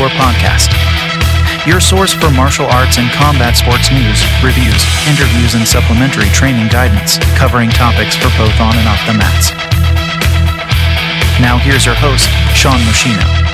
Welcome to the Perpetually Sore Podcast, your source for martial arts and combat sports news, reviews, interviews, and supplementary training guidance covering topics for both on and off the mats. Now, here's your host, Sean Moschino.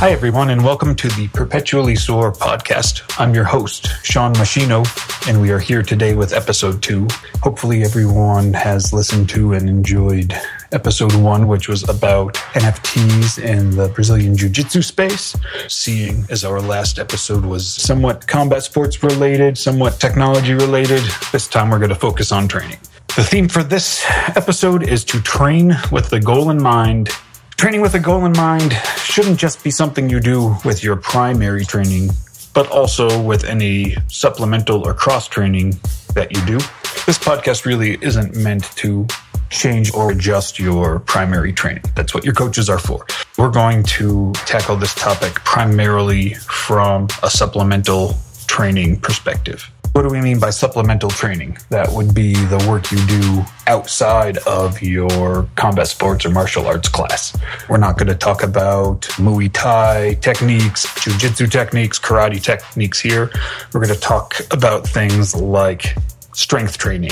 Hi, everyone, and welcome to the Perpetually Sore podcast. I'm your host, Sean Moschino, and we are here today with episode two. Hopefully, everyone has listened to and enjoyed episode one, which was about NFTs in the Brazilian Jiu Jitsu space. Seeing as our last episode was somewhat combat sports related, somewhat technology related, this time we're going to focus on training. The theme for this episode is to train with the goal in mind Training with a goal in mind shouldn't just be something you do with your primary training, but also with any supplemental or cross training that you do. This podcast really isn't meant to change or adjust your primary training. That's what your coaches are for. We're going to tackle this topic primarily from a supplemental training perspective. What do we mean by supplemental training? That would be the work you do outside of your combat sports or martial arts class. We're not going to talk about Muay Thai techniques, Jiu Jitsu techniques, karate techniques here. We're going to talk about things like strength training,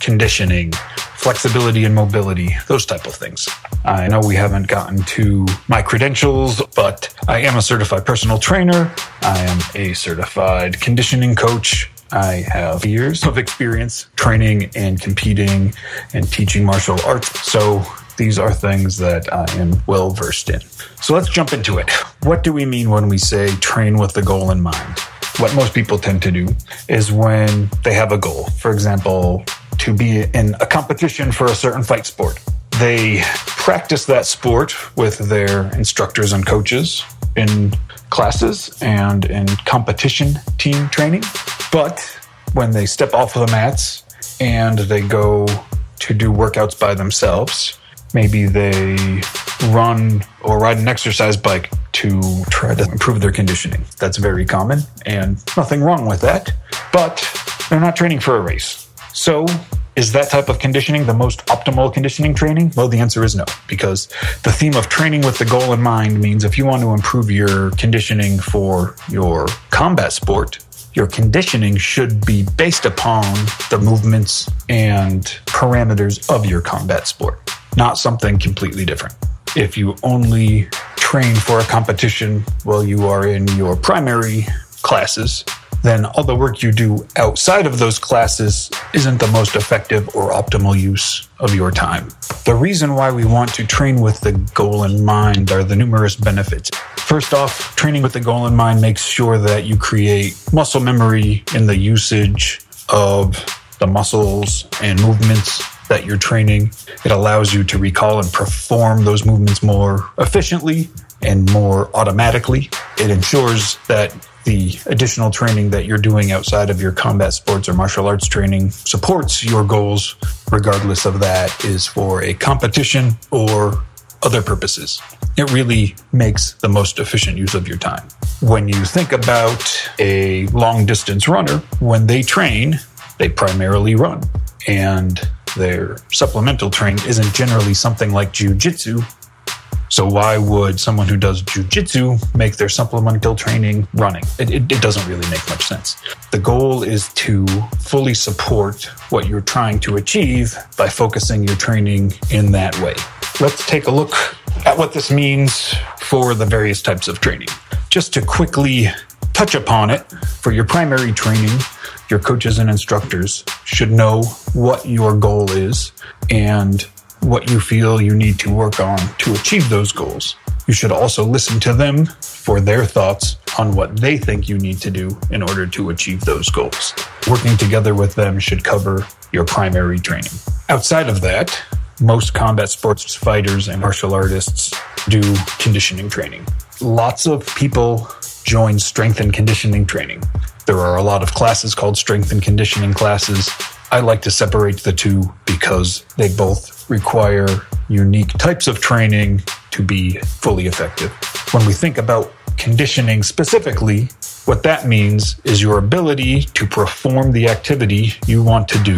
conditioning, flexibility and mobility, those type of things. I know we haven't gotten to my credentials, but I am a certified personal trainer. I am a certified conditioning coach. I have years of experience training and competing and teaching martial arts. So these are things that I am well versed in. So let's jump into it. What do we mean when we say train with the goal in mind? What most people tend to do is when they have a goal, for example, to be in a competition for a certain fight sport. They practice that sport with their instructors and coaches in classes and in competition team training. But when they step off of the mats and they go to do workouts by themselves, maybe they run or ride an exercise bike to try to improve their conditioning. That's very common and nothing wrong with that, but they're not training for a race. So is that type of conditioning the most optimal conditioning training? Well, the answer is no, because the theme of training with the goal in mind means if you want to improve your conditioning for your combat sport, your conditioning should be based upon the movements and parameters of your combat sport, not something completely different. If you only train for a competition while you are in your primary classes, then all the work you do outside of those classes isn't the most effective or optimal use of your time. The reason why we want to train with the goal in mind are the numerous benefits. First off, training with the goal in mind makes sure that you create muscle memory in the usage of the muscles and movements that you're training. It allows you to recall and perform those movements more efficiently and more automatically. It ensures that the additional training that you're doing outside of your combat sports or martial arts training supports your goals, regardless of that is for a competition or other purposes. It really makes the most efficient use of your time. When you think about a long distance runner, when they train, they primarily run. And their supplemental training isn't generally something like jujitsu, so why would someone who does jujitsu make their supplemental training running? It, it, it, doesn't really make much sense. The goal is to fully support what you're trying to achieve by focusing your training in that way. Let's take a look at what this means for the various types of training. Just to quickly touch upon it, for your primary training, your coaches and instructors should know what your goal is and what you feel you need to work on to achieve those goals. You should also listen to them for their thoughts on what they think you need to do in order to achieve those goals. Working together with them should cover your primary training. Outside of that, most combat sports fighters and martial artists do conditioning training. Lots of people join strength and conditioning training. There are a lot of classes called strength and conditioning classes. I like to separate the two because they both require unique types of training to be fully effective. When we think about conditioning specifically, what that means is your ability to perform the activity you want to do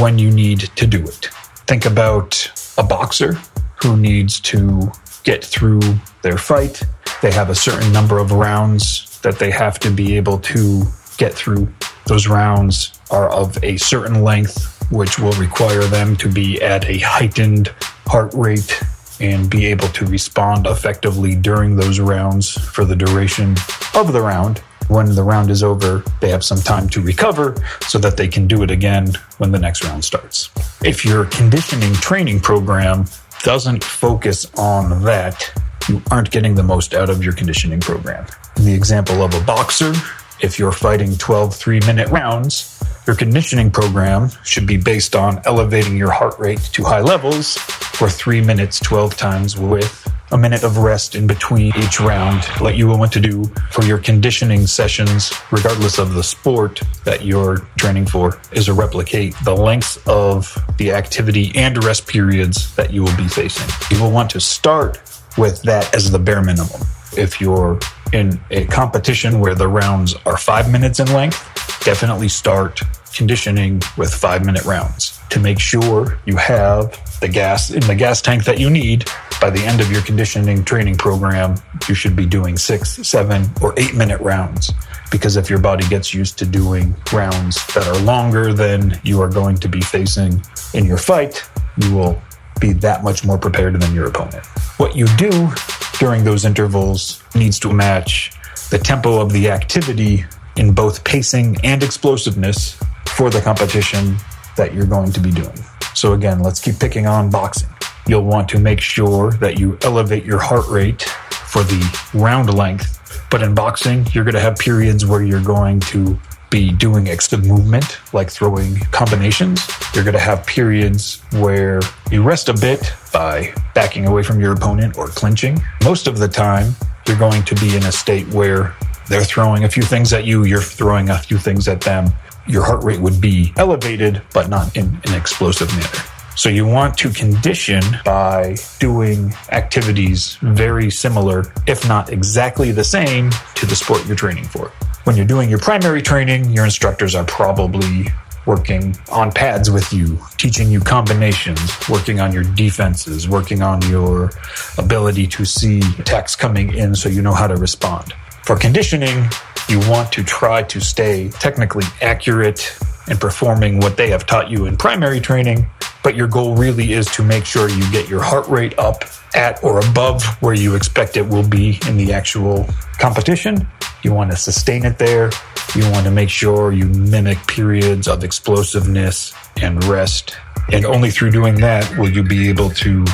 when you need to do it. Think about a boxer who needs to get through their fight. They have a certain number of rounds that they have to be able to get through. Those rounds are of a certain length, which will require them to be at a heightened heart rate and be able to respond effectively during those rounds for the duration of the round. When the round is over, they have some time to recover so that they can do it again when the next round starts. If your conditioning training program doesn't focus on that, you aren't getting the most out of your conditioning program. In the example of a boxer, if you're fighting 12 three minute rounds, your conditioning program should be based on elevating your heart rate to high levels for three minutes, 12 times with a minute of rest in between each round, like you will want to do for your conditioning sessions, regardless of the sport that you're training for, is to replicate the length of the activity and rest periods that you will be facing. You will want to start with that as the bare minimum. If you're in a competition where the rounds are five minutes in length, definitely start conditioning with five minute rounds to make sure you have the gas in the gas tank that you need by the end of your conditioning training program. You should be doing six, seven, or eight minute rounds because if your body gets used to doing rounds that are longer than you are going to be facing in your fight, you will be that much more prepared than your opponent. What you do during those intervals needs to match the tempo of the activity in both pacing and explosiveness for the competition that you're going to be doing. So, again, let's keep picking on boxing. You'll want to make sure that you elevate your heart rate for the round length. But in boxing, you're going to have periods where you're going to be doing extra movement, like throwing combinations. You're going to have periods where you rest a bit by backing away from your opponent or clinching. Most of the time, you're going to be in a state where they're throwing a few things at you, you're throwing a few things at them. Your heart rate would be elevated, but not in an explosive manner. So you want to condition by doing activities very similar, if not exactly the same, to the sport you're training for. When you're doing your primary training, your instructors are probably working on pads with you, teaching you combinations, working on your defenses, working on your ability to see attacks coming in so you know how to respond. For conditioning, you want to try to stay technically accurate in performing what they have taught you in primary training, but your goal really is to make sure you get your heart rate up at or above where you expect it will be in the actual competition. You want to sustain it there. You want to make sure you mimic periods of explosiveness and rest. And only through doing that will you be able to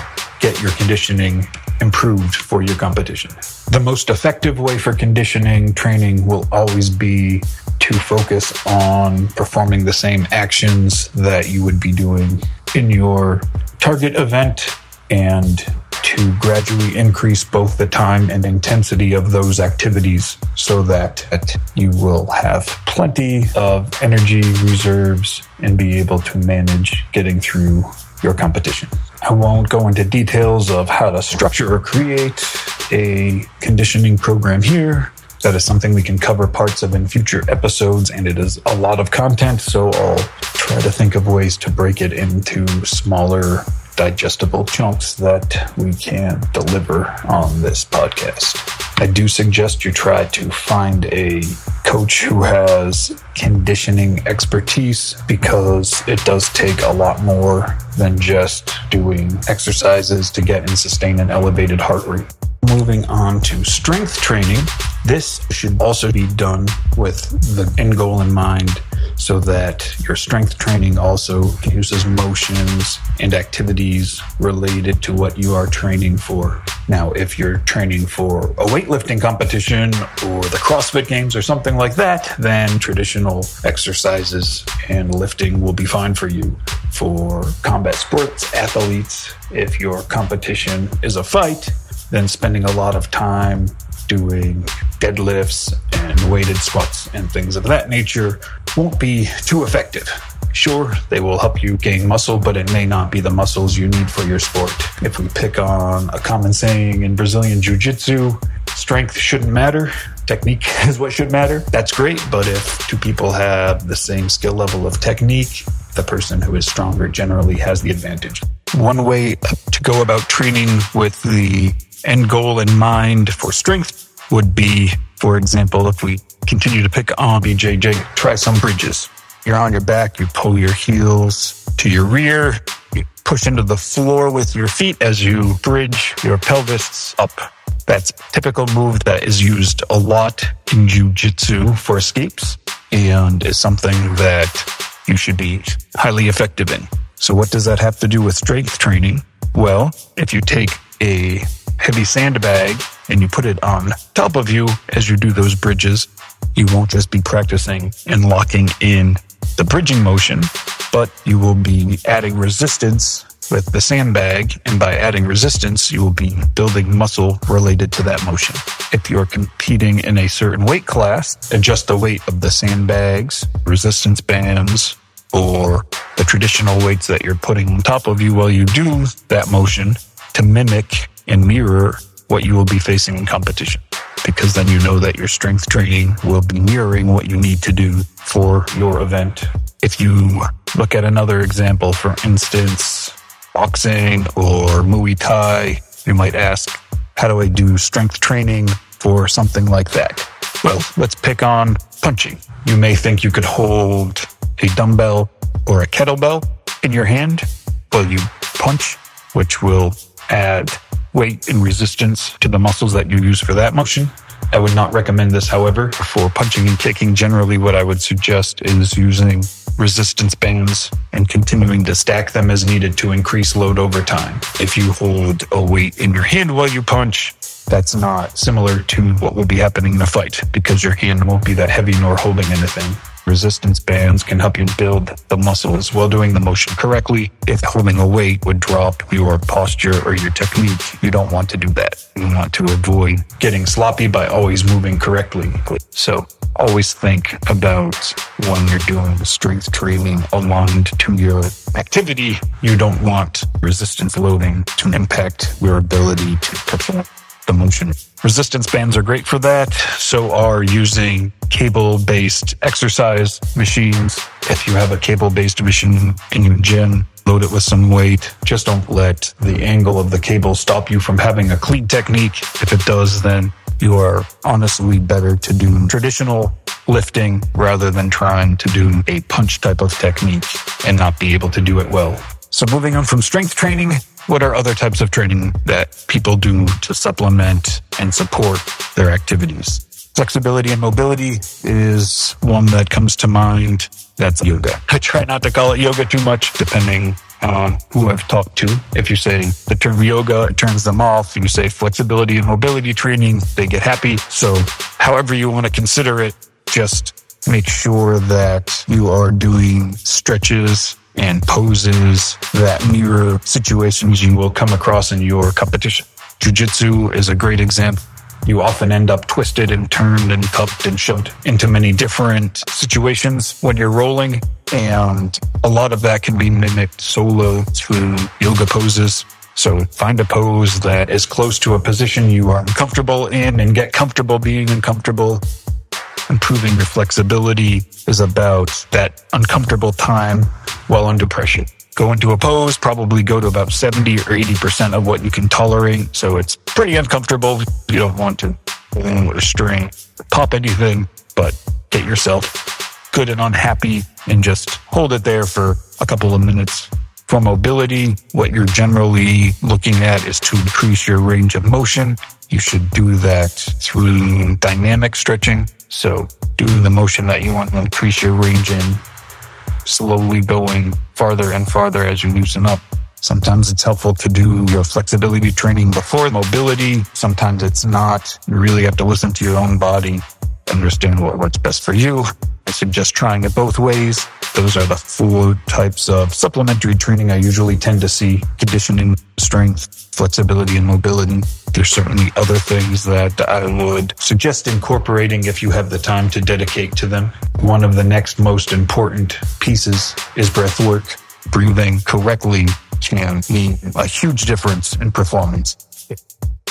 get your conditioning improved for your competition. The most effective way for conditioning training will always be to focus on performing the same actions that you would be doing in your target event and to gradually increase both the time and intensity of those activities so that you will have plenty of energy reserves and be able to manage getting through your competition. I won't go into details of how to structure or create a conditioning program here. That is something we can cover parts of in future episodes, and it is a lot of content, so I'll try to think of ways to break it into smaller digestible chunks that we can deliver on this podcast. I do suggest you try to find a coach who has conditioning expertise because it does take a lot more than just doing exercises to get and sustain an elevated heart rate. Moving on to strength training, this should also be done with the end goal in mind so that your strength training also uses motions and activities related to what you are training for. Now, if you're training for a weightlifting competition or the CrossFit Games or something like that, then traditional exercises and lifting will be fine for you. For combat sports athletes, if your competition is a fight, then spending a lot of time doing deadlifts and weighted squats and things of that nature won't be too effective. Sure, they will help you gain muscle, but it may not be the muscles you need for your sport. If we pick on a common saying in Brazilian Jiu Jitsu, strength shouldn't matter. Technique is what should matter. That's great, but if two people have the same skill level of technique, the person who is stronger generally has the advantage. One way to go about training with the end goal in mind for strength would be, for example, if we continue to pick on BJJ, try some bridges. You're on your back, you pull your heels to your rear, you push into the floor with your feet as you bridge your pelvis up. That's a typical move that is used a lot in jiu-jitsu for escapes and is something that you should be highly effective in. So what does that have to do with strength training? Well, if you take a heavy sandbag and you put it on top of you as you do those bridges, you won't just be practicing and locking in the bridging motion, but you will be adding resistance with the sandbag. And by adding resistance, you will be building muscle related to that motion. If you're competing in a certain weight class, adjust the weight of the sandbags, resistance bands, or the traditional weights that you're putting on top of you while you do that motion to mimic and mirror what you will be facing in competition. Because then you know that your strength training will be mirroring what you need to do for your event. If you look at another example, for instance, boxing or Muay Thai, you might ask, how do I do strength training for something like that? Well, let's pick on punching. You may think you could hold a dumbbell or a kettlebell in your hand while you punch, which will add weight and resistance to the muscles that you use for that motion. I would not recommend this, however, for punching and kicking. Generally, what I would suggest is using resistance bands and continuing to stack them as needed to increase load over time. If you hold a weight in your hand while you punch, that's not similar to what will be happening in a fight because your hand won't be that heavy nor holding anything. Resistance bands can help you build the muscles while doing the motion correctly. If holding a weight would drop your posture or your technique, you don't want to do that. You want to avoid getting sloppy by always moving correctly. So always think about when you're doing strength training aligned to your activity. You don't want resistance loading to impact your ability to perform the motion. Resistance bands are great for that. So are using cable based exercise machines. If you have a cable based machine in your gym, load it with some weight. Just don't let the angle of the cable stop you from having a clean technique. If it does, then you are honestly better to do traditional lifting rather than trying to do a punch type of technique and not be able to do it well. So moving on from strength training, what are other types of training that people do to supplement and support their activities? Flexibility and mobility is one that comes to mind. That's yoga. I try not to call it yoga too much, depending on who I've talked to. If you say the term yoga, it turns them off. If You say flexibility and mobility training, they get happy. So however you want to consider it, just make sure that you are doing stretches and poses that mirror situations you will come across in your competition. Jiu-jitsu is a great example. You often end up twisted and turned and cupped and shoved into many different situations when you're rolling. And a lot of that can be mimicked solo through yoga poses. So find a pose that is close to a position you are comfortable in and get comfortable being uncomfortable improving your flexibility is about that uncomfortable time while under pressure. Go into a pose, probably go to about 70 or 80% of what you can tolerate. So it's pretty uncomfortable. You don't want to with a string, pop anything, but get yourself good and unhappy and just hold it there for a couple of minutes. For mobility, what you're generally looking at is to increase your range of motion. You should do that through dynamic stretching. So doing the motion that you want to increase your range in, slowly going farther and farther as you loosen up. Sometimes it's helpful to do your flexibility training before mobility. Sometimes it's not. You really have to listen to your own body, understand what, what's best for you. I suggest trying it both ways. Those are the four types of supplementary training I usually tend to see conditioning, strength, flexibility, and mobility. There's certainly other things that I would suggest incorporating if you have the time to dedicate to them. One of the next most important pieces is breath work. Breathing correctly can mean a huge difference in performance.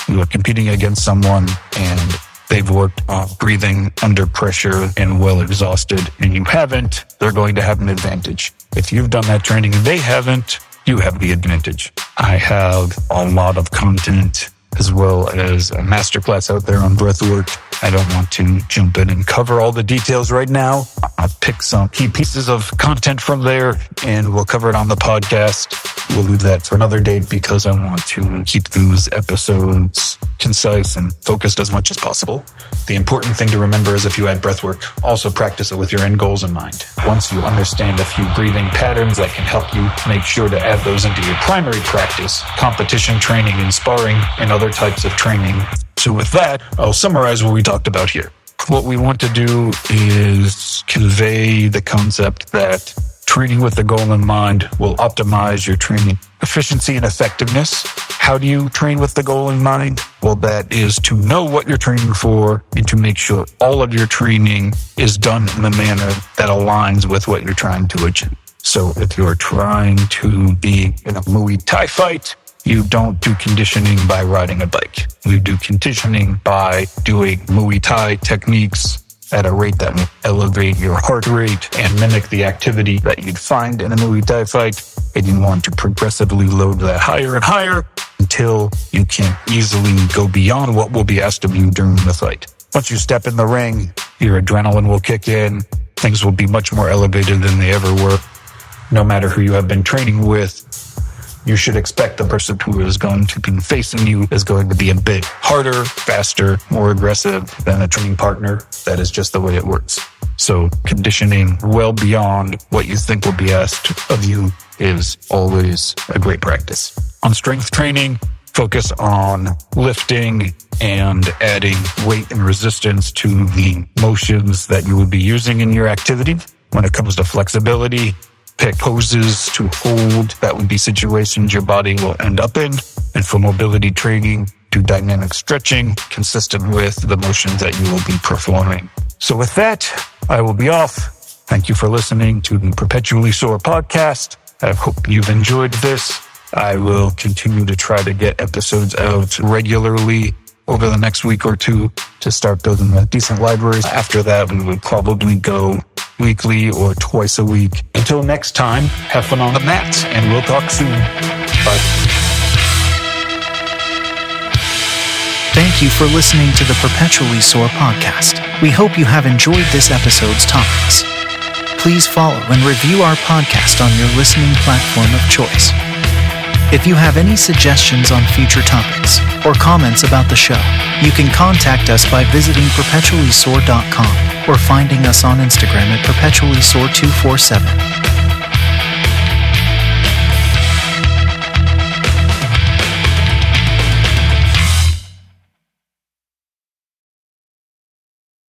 You are competing against someone and they've worked on breathing under pressure and well exhausted and you haven't, they're going to have an advantage. If you've done that training and they haven't, you have the advantage. I have a lot of content as well as a masterclass out there on breathwork. I don't want to jump in and cover all the details right now. I'll pick some key pieces of content from there and we'll cover it on the podcast. We'll leave that for another date because I want to keep those episodes concise and focused as much as possible. The important thing to remember is if you add breathwork, also practice it with your end goals in mind. Once you understand a few breathing patterns that can help you, make sure to add those into your primary practice, competition training and sparring, and other types of training. So, with that, I'll summarize what we talked about here. What we want to do is convey the concept that training with the goal in mind will optimize your training efficiency and effectiveness. How do you train with the goal in mind? Well, that is to know what you're training for and to make sure all of your training is done in a manner that aligns with what you're trying to achieve. So if you're trying to be in a Muay Thai fight, you don't do conditioning by riding a bike. You do conditioning by doing Muay Thai techniques at a rate that will elevate your heart rate and mimic the activity that you'd find in a Muay Thai fight. And you want to progressively load that higher and higher until you can easily go beyond what will be asked of you during the fight. Once you step in the ring, your adrenaline will kick in. Things will be much more elevated than they ever were. No matter who you have been training with, you should expect the person who is going to be facing you is going to be a bit harder, faster, more aggressive than a training partner. That is just the way it works. So conditioning well beyond what you think will be asked of you is always a great practice. On strength training, focus on lifting and adding weight and resistance to the motions that you would be using in your activity. When it comes to flexibility, pick poses to hold. That would be situations your body will end up in. And for mobility training, do dynamic stretching consistent with the motions that you will be performing. So with that, I will be off. Thank you for listening to the Perpetually Sore podcast. I hope you've enjoyed this. I will continue to try to get episodes out regularly over the next week or two to start building a decent library. After that, we would probably go weekly or twice a week. Until next time, have fun on the mats and we'll talk soon. Bye. Thank you for listening to the Perpetually Sore podcast. We hope you have enjoyed this episode's topics. Please follow and review our podcast on your listening platform of choice. If you have any suggestions on future topics or comments about the show, you can contact us by visiting perpetuallysore.com or finding us on Instagram at perpetuallysore247.